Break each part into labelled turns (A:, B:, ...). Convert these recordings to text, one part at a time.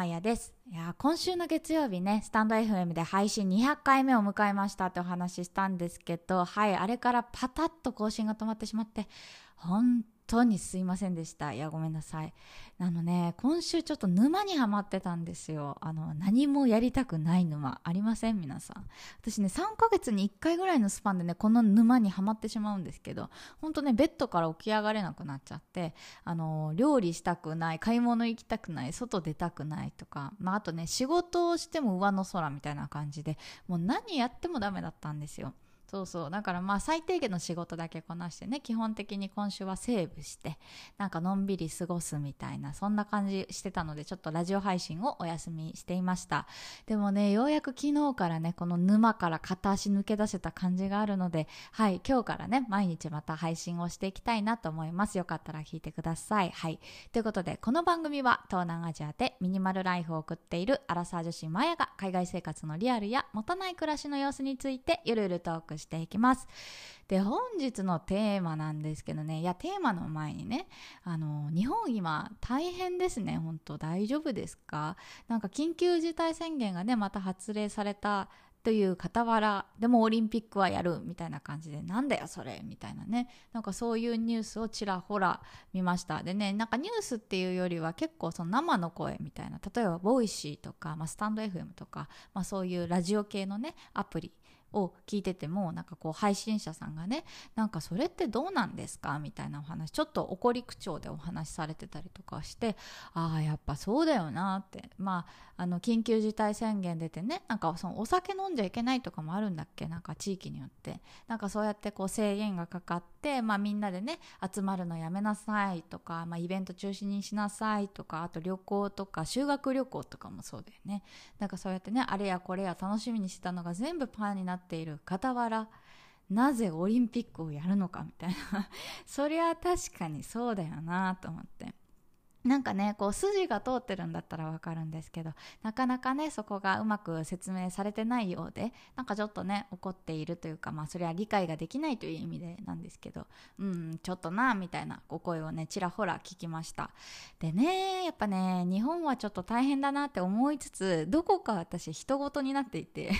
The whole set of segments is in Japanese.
A: まやです。いや今週の月曜日ねスタンド FM で配信200回目を迎えましたってお話ししたんですけどはいあれからパタッと更新が止まってしまって本当にすいませんでした。いや、ごめんなさい。あのね、今週ちょっと沼にはまってたんですよ。あの、何もやりたくない沼。ありません？皆さん。私ね、3ヶ月に1回ぐらいのスパンでね、この沼にはまってしまうんですけど、ほんとね、ベッドから起き上がれなくなっちゃって、あの、料理したくない、買い物行きたくない、外出たくないとか、まあ、あとね、仕事をしても上の空みたいな感じで、もう何やってもダメだったんですよ。そうそう。だからまあ最低限の仕事だけこなしてね基本的に今週はセーブしてなんかのんびり過ごすみたいなそんな感じしてたのでちょっとラジオ配信をお休みしていました。でもねようやく昨日からねこの沼から片足抜け出せた感じがあるのではい今日からね毎日また配信をしていきたいなと思います。よかったら聞いてください。はい。ということでこの番組は東南アジアでミニマルライフを送っているアラサー女子マヤが海外生活のリアルや持たない暮らしの様子についてゆるゆるトークしていきます。で本日のテーマなんですけどね。いやテーマの前にねあの日本今大変ですね。本当大丈夫ですか？なんか緊急事態宣言がねまた発令されたという傍らでもオリンピックはやるみたいな感じでなんだよそれみたいなね。なんかそういうニュースをちらほら見ました。でねなんかニュースっていうよりは結構その生の声みたいな。例えば Voicy とか、まあ、 stand.fm とか、まあ、そういうラジオ系のねアプリを聞いててもなんかこう配信者さんがねなんかそれってどうなんですかみたいなお話ちょっと怒り口調でお話しされてたりとかしてああやっぱそうだよなって。まああの緊急事態宣言出てねなんかそのお酒飲んじゃいけないとかもあるんだっけ？なんか地域によって。なんかそうやってこう制限がかかってまあみんなでね集まるのやめなさいとか、まあ、イベント中止にしなさいとかあと旅行とか修学旅行とかもそうだよね。なんかそうやってねあれやこれや楽しみにしてたのが全部パンになってっている傍らなぜオリンピックをやるのかみたいな。そりゃ確かにそうだよなと思って。なんかねこう筋が通ってるんだったらわかるんですけどなかなかねそこがうまく説明されてないようでなんかちょっとね怒っているというかまあそれは理解ができないという意味でなんですけどうんちょっとなみたいなお声をねちらほら聞きました。でねやっぱね日本はちょっと大変だなって思いつつどこか私人事になっていて。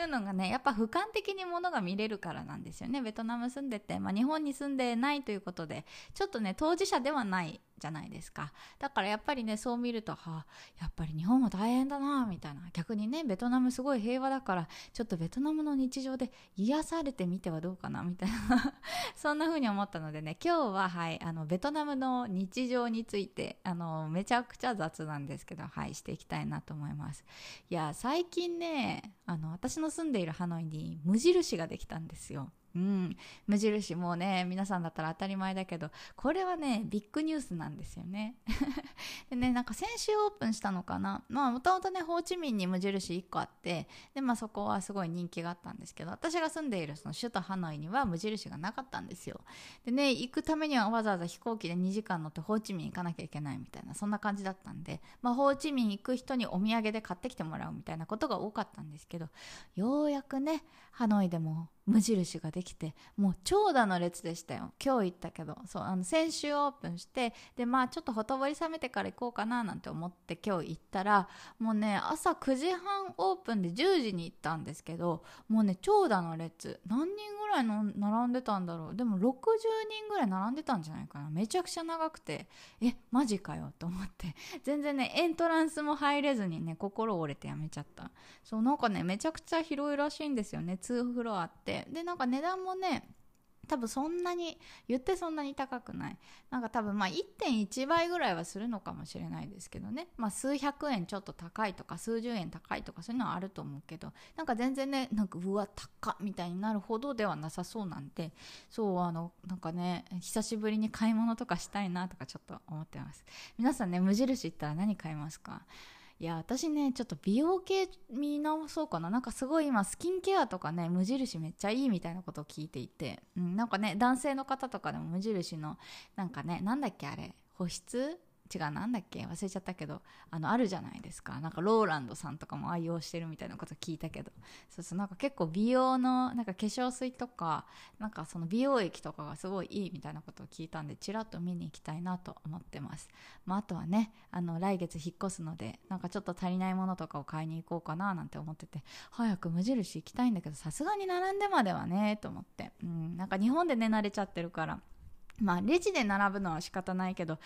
A: いうのがねやっぱ俯瞰的にものが見れるからなんですよね。ベトナム住んでて、まあ、日本に住んでないということでちょっとね当事者ではないじゃないですか。だからやっぱりねそう見るとはあやっぱり日本も大変だなみたいな。逆にねベトナムすごい平和だからちょっとベトナムの日常で癒されてみてはどうかなみたいな。そんな風に思ったのでね今日ははいあのベトナムの日常についてあのめちゃくちゃ雑なんですけどはいしていきたいなと思います。いや最近ねあの私の住んでいるハノイに無印ができたんですよ。うん、無印もうね皆さんだったら当たり前だけどこれはねビッグニュースなんですよね。でねなんか先週オープンしたのかな？まあもともとねホーチミンに無印1個あってでまあそこはすごい人気があったんですけど私が住んでいるその首都ハノイには無印がなかったんですよ。でね行くためにはわざわざ飛行機で2時間乗ってホーチミン行かなきゃいけないみたいなそんな感じだったんで、まあ、ホーチミン行く人にお土産で買ってきてもらうみたいなことが多かったんですけどようやくねハノイでも無印ができてもう長蛇の列でしたよ。今日行ったけど。そうあの先週オープンしてでまあちょっとほとぼり冷めてから行こうかななんて思って今日行ったらもうね朝9時半オープンで10時に行ったんですけどもうね長蛇の列。何人ぐらいの並んでたんだろう。でも60人ぐらい並んでたんじゃないかな。めちゃくちゃ長くて。えマジかよと思って。全然ねエントランスも入れずにね心折れてやめちゃった。そうなんかねめちゃくちゃ広いらしいんですよね。2フロアって。でなんか値段もね多分そんなに言ってそんなに高くない。なんか多分まあ1.1倍ぐらいはするのかもしれないですけどね。まあ数百円ちょっと高いとか数十円高いとかそういうのはあると思うけどなんか全然ねなんかうわ高っみたいになるほどではなさそうなんでそうあのなんかね久しぶりに買い物とかしたいなとかちょっと思ってます。皆さんね無印行ったら何買いますか？いや私ねちょっと美容系見直そうかな。なんかすごい今スキンケアとかね無印めっちゃいいみたいなことを聞いていて、うん、なんかね男性の方とかでも無印のなんかねなんだっけあれ保湿違うなんだっけ？忘れちゃったけどあのあるじゃないですか。なんかローランドさんとかも愛用してるみたいなこと聞いたけど。そうそうなんか結構美容のなんか化粧水とかなんかその美容液とかがすごいいいみたいなことを聞いたんでちらっと見に行きたいなと思ってます、まあ、あとはねあの来月引っ越すのでなんかちょっと足りないものとかを買いに行こうかななんて思ってて早く無印行きたいんだけどさすがに並んでまではねと思って、うん、なんか日本でね慣れちゃってるから。まあ、レジで並ぶのは仕方ないけど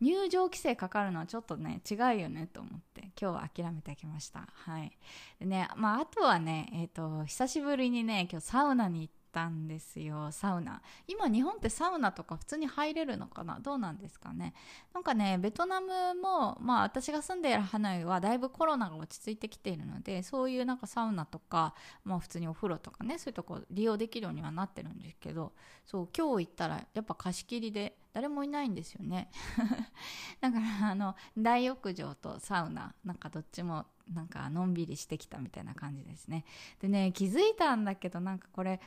A: 入場規制かかるのはちょっとね違うよねと思って今日は諦めてきました。はい。でねまああとはねえっ、ー、と久しぶりにね今日サウナに行ってたんですよ。サウナ。今日本ってサウナとか普通に入れるのかな？どうなんですかね？なんかねベトナムもまあ私が住んでいるハノイはだいぶコロナが落ち着いてきているのでそういうなんかサウナとかまあ普通にお風呂とかねそういうとこ利用できるようにはなってるんですけどそう今日行ったらやっぱ貸し切りで誰もいないんですよね。だからあの大浴場とサウナなんかどっちもなんかのんびりしてきたみたいな感じですね。でね気づいたんだけどなんかこれ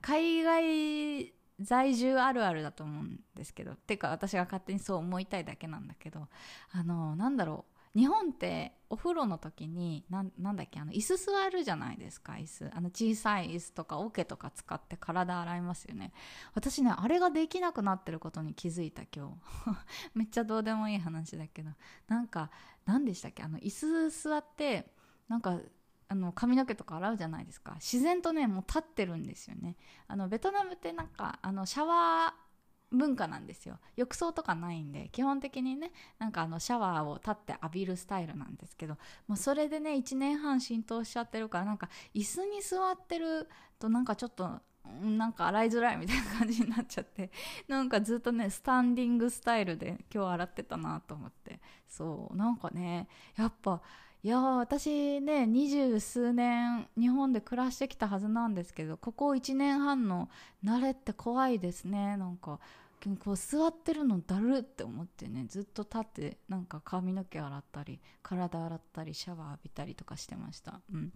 A: 海外在住あるあるだと思うんですけど。てか私が勝手にそう思いたいだけなんだけど。あのなんだろう。日本ってお風呂の時になんだっけあの椅子座るじゃないですか椅子。あの小さい椅子とか桶とか使って体洗いますよね。私ねあれができなくなってることに気づいた今日。めっちゃどうでもいい話だけど。なんか何でしたっけあの椅子座ってなんかあの髪の毛とか洗うじゃないですか。自然とねもう立ってるんですよね。あのベトナムってなんかあのシャワー文化なんですよ。浴槽とかないんで基本的にねなんかあのシャワーを立って浴びるスタイルなんですけどもうそれでね1年半浸透しちゃってるからなんか椅子に座ってるとなんかちょっとなんか洗いづらいみたいな感じになっちゃってなんかずっとねスタンディングスタイルで今日洗ってたなと思って。そうなんかねやっぱいや私ね二十数年日本で暮らしてきたはずなんですけどここ1年半の慣れって怖いですねなんか。こう座ってるのだるって思ってねずっと立ってなんか髪の毛洗ったり体洗ったりシャワー浴びたりとかしてました。うん。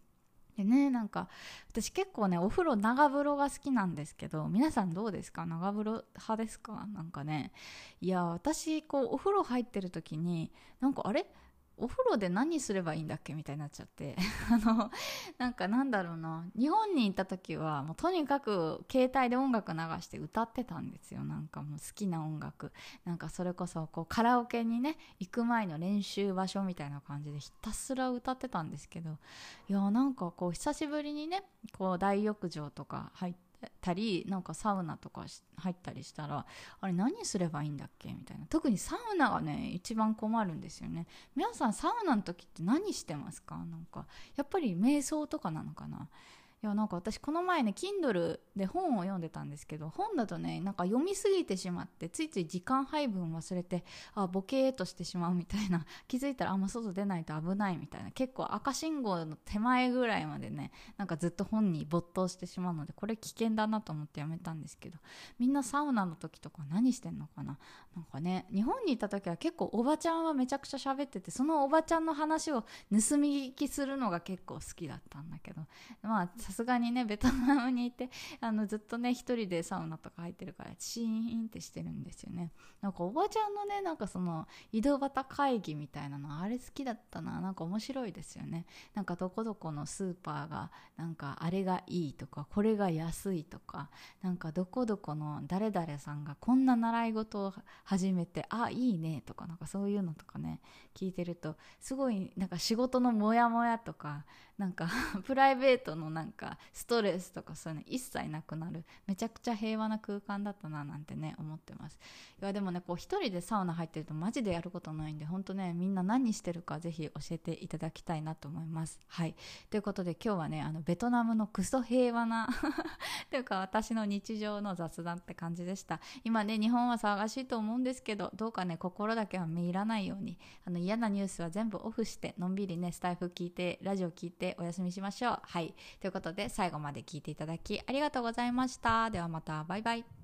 A: でねなんか私結構ねお風呂長風呂が好きなんですけど皆さんどうですか？長風呂派ですか？なんかね。いや私こうお風呂入ってる時になんかあれ？お風呂で何すればいいんだっけ？みたいになっちゃって。あのなんかなんだろうな。日本に行った時はもうとにかく携帯で音楽流して歌ってたんですよ。なんかもう好きな音楽。なんかそれこそこうカラオケにね行く前の練習場所みたいな感じでひたすら歌ってたんですけど。いやなんかこう久しぶりにねこう大浴場とか入ってたりなんかサウナとか入ったりしたらあれ何すればいいんだっけ？みたいな。特にサウナがね一番困るんですよね。皆さんサウナの時って何してますか？なんかやっぱり瞑想とかなのかな？いやなんか私この前ね Kindle で本を読んでたんですけど本だとねなんか読みすぎてしまってついつい時間配分忘れてあボケーとしてしまうみたいな 気づいたらあんま外出ないと危ないみたいな結構赤信号の手前ぐらいまでねなんかずっと本に没頭してしまうのでこれ危険だなと思ってやめたんですけどみんなサウナの時とか何してんのかな？なんかね日本にいた時は結構おばちゃんはめちゃくちゃ喋っててそのおばちゃんの話を盗み聞きするのが結構好きだったんだけどまあさすがにねベトナムにいて あのずっとね一人でサウナとか入ってるからシーンってしてるんですよね。なんかおばちゃんのねなんかその井戸端会議みたいなのあれ好きだったな。なんか面白いですよね。なんかどこどこのスーパーがなんかあれがいいとかこれが安いとかなんかどこどこの誰々さんがこんな習い事を始めてあいいねとかなんかそういうのとかね聞いてるとすごいなんか仕事のモヤモヤとかなんか プライベートのなんかストレスとかそういうの一切なくなる。めちゃくちゃ平和な空間だったななんてね思ってます。いやでもねこう一人でサウナ入ってるとマジでやることないんで本当ねみんな何してるかぜひ教えていただきたいなと思います。はい。ということで今日はねあのベトナムのクソ平和な というか私の日常の雑談って感じでした。今ね日本は騒がしいと思うんですけどどうかね心だけはめいらないようにあの嫌なニュースは全部オフしてのんびりねスタイフ聞いてラジオ聞いてお休みしましょう。はい。ということで最後まで聞いていただきありがとうございました。ではまた。バイバイ。